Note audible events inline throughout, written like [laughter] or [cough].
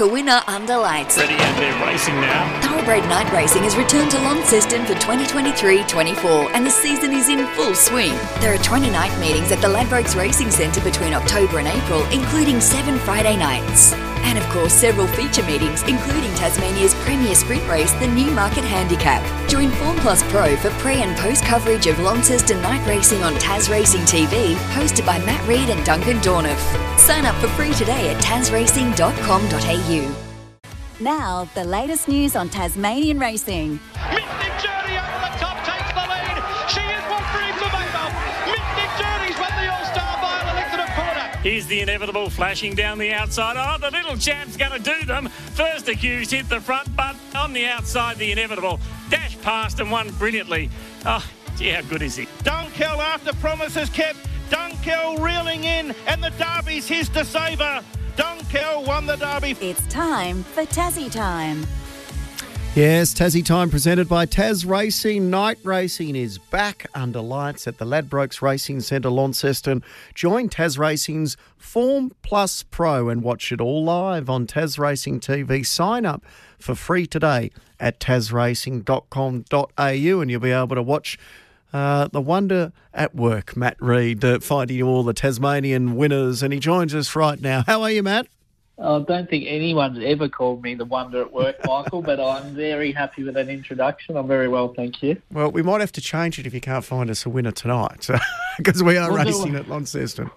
a winner under lights. Ready and they're racing now. Thoroughbred Night Racing has returned to Launceston for 2023-24 and the season is in full swing. There are 20 night meetings at the Ladbrokes Racing Centre between October and April, including seven Friday nights. And of course, several feature meetings, including Tasmania's premier sprint race, the Newmarket Handicap. Join Form Plus Pro for pre and post coverage of Launceston night racing on Tas Racing TV, hosted by Matt Reid and Duncan Dornauf. Sign up for free today at tasracing.com.au. Now, the latest news on Tasmanian racing. Here's the inevitable flashing down the outside. Oh, the little champ's going to do them. First accused hit the front, but on the outside, the inevitable Dash past and won brilliantly. Oh, gee, how good is he? Dunkel after promises kept. Dunkel reeling in, and the Derby's his to save her. Dunkel won the Derby. It's time for Tassie Time. Yes, Tassie Time presented by Tas Racing. Night racing is back under lights at the Ladbrokes Racing Centre, Launceston. Join Tas Racing's Form Plus Pro and watch it all live on Tas Racing TV. Sign up for free today at tasracing.com.au and you'll be able to watch uh, the wonder at work, Matt Reid, uh, finding all the Tasmanian winners. And he joins us right now. How are you, Matt? I don't think anyone's ever called me the wonder at work, Michael, but I'm very happy with that introduction. I'm very well, thank you. Well, we might have to change it if you can't find us a winner tonight, [laughs] because we are We'll racing it. at Launceston.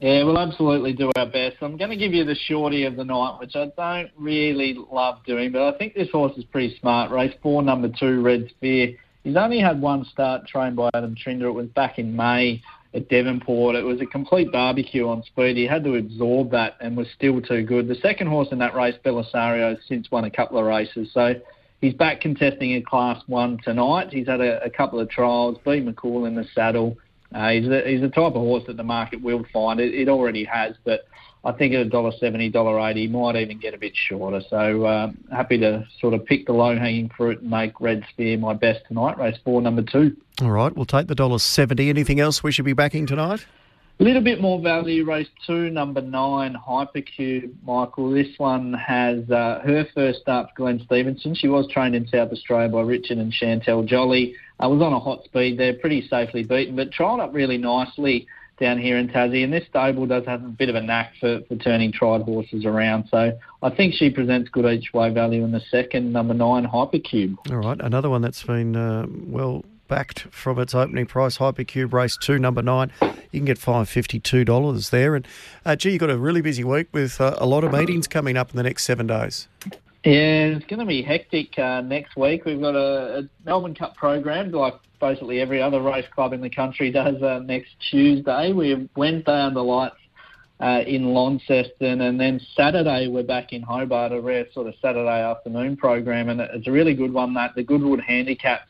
Yeah, we'll absolutely do our best. I'm going to give you the shorty of the night, which I don't really love doing, but I think this horse is pretty smart. Race four, number two, Red Spear. He's only had one start trained by Adam Trinder. It was back in May at Devonport. It was a complete barbecue on speed. He had to absorb that and was still too good. The second horse in that race, Belisario, has since won a couple of races. So he's back contesting in Class 1 tonight. He's had a, a couple of trials, beat McCool in the saddle. Uh, he's, a, he's the type of horse that the market will find. It, it already has, but I think at $1.70, $1.80, he might even get a bit shorter. So uh, happy to sort of pick the low-hanging fruit and make Red Spear my best tonight, race four, number two. All right, we'll take the dollar seventy. Anything else we should be backing tonight? A little bit more value, race two, number nine, Hypercube, Michael. This one has uh, her first start for Glenn Stevenson. She was trained in South Australia by Richard and Chantel Jolly. I was on a hot speed there, pretty safely beaten, but trialled up really nicely down here in Tassie. And this stable does have a bit of a knack for, for turning tried horses around. So I think she presents good each way value in the second, number nine, Hypercube. All right, another one that's been uh, well backed from its opening price. Hypercube Race Two, number nine. You can get five fifty two dollars there. And uh, gee, you've got a really busy week with uh, a lot of meetings coming up in the next seven days. Yeah, it's going to be hectic uh, next week. We've got a, a Melbourne Cup program, like basically every other race club in the country does uh, next Tuesday. We have Wednesday under lights uh, in Launceston, and then Saturday we're back in Hobart, a rare sort of Saturday afternoon program, and it's a really good one. That the Goodwood Handicap,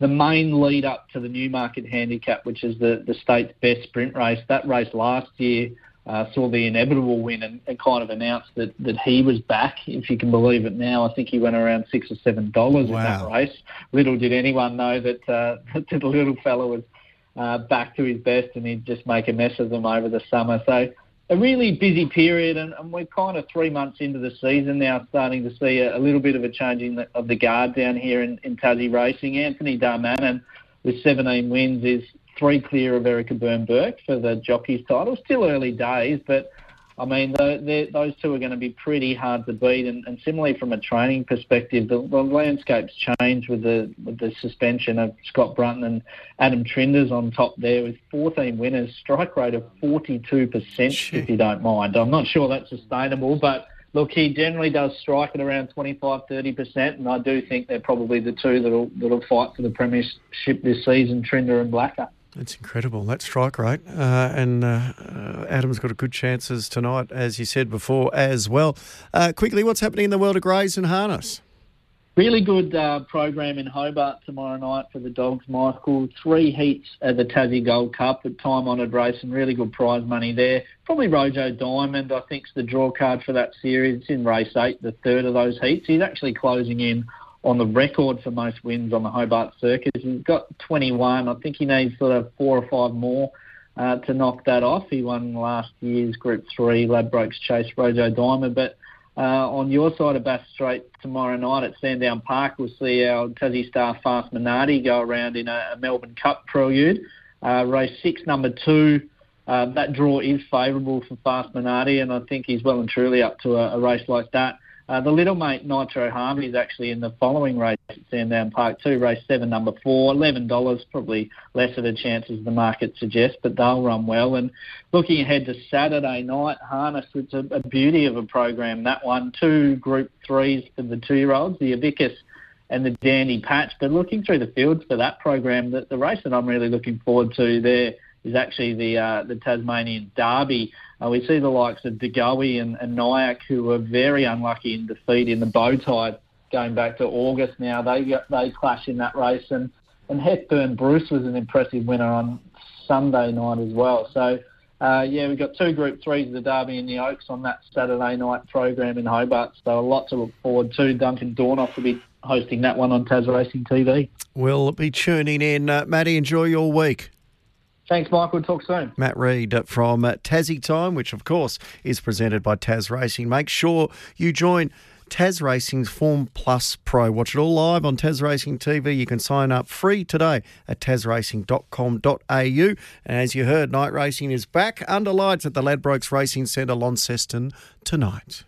the main lead up to the Newmarket Handicap, which is the the state's best sprint race. That race last year uh, saw the inevitable win and, and kind of announced that, that he was back, if you can believe it now. I think he went around six or seven dollars in that race. Little did anyone know that, uh, [laughs] that the little fella was uh, back to his best and he'd just make a mess of them over the summer. So a really busy period, and, and we're kind of three months into the season now, starting to see a, a little bit of a changing the, of the guard down here in, in Tassie Racing. Anthony Darmanin, with 17 wins, is three clear of Erica Byrne Burke for the jockey's title. Still early days, but I mean, tho- those two are going to be pretty hard to beat. And, and similarly, from a training perspective, the, the landscape's changed with the with the suspension of Scott Brunton and Adam Trinders on top there with 14 winners, strike rate of 42%, if you don't mind. I'm not sure that's sustainable, but look, he generally does strike at around 25, 30%, and I do think they're probably the two that'll that'll fight for the premiership this season, Trinder and Blacker. That's incredible. That strike rate. Uh, and uh, uh, Adam's got a good chances tonight, as you said before, as well. Uh, quickly, what's happening in the world of greys and harness? Really good uh, program in Hobart tomorrow night for the dogs, Michael. Three heats at the Tassie Gold Cup, a time-honoured race and really good prize money there. Probably Rojo Diamond, I think, is the draw card for that series. It's in race eight, the third of those heats. He's actually closing in on the record for most wins on the Hobart Circuit. He's got 21. I think he needs sort of four or five more uh, to knock that off. He won last year's Group 3 Ladbrokes Chase Rojo Diamond, but Uh, on your side of Bass Strait tomorrow night at Sandown Park, we'll see our Tassie Star Fast Minardi go around in a, a Melbourne Cup prelude. Uh, race six, number two. Uh, that draw is favourable for Fast Minardi, and I think he's well and truly up to a, a race like that. Uh, the little mate Nitro Harvey is actually in the following race at Sandown Park too, race seven, number four, eleven dollars, probably less of a chance as the market suggests, but they'll run well. And looking ahead to Saturday night, harness, it's a, a beauty of a program. That one, two Group Threes for the two-year-olds, the Avicus and the Dandy Patch. But looking through the fields for that program, the race that I'm really looking forward to there is actually the uh, the Tasmanian Derby. Uh, we see the likes of DeGoey and, and Nyack, who were very unlucky in defeat in the Bowtide going back to August now. They they clash in that race, and, and Hepburn Bruce was an impressive winner on Sunday night as well. So, uh, yeah, we've got two Group 3s of the Derby and the Oaks on that Saturday night program in Hobart. So, a lot to look forward to. Duncan Dornauf will be hosting that one on Tas Racing TV. We'll be tuning in. Uh, enjoy your week. Thanks, Michael. Talk soon. Matt Reid from Tassie Time, which of course is presented by Tas Racing. Make sure you join Tas Racing's Form Plus Pro. Watch it all live on Tas Racing TV. You can sign up free today at tasracing.com.au. And as you heard, night racing is back under lights at the Ladbrokes Racing Centre, Launceston tonight.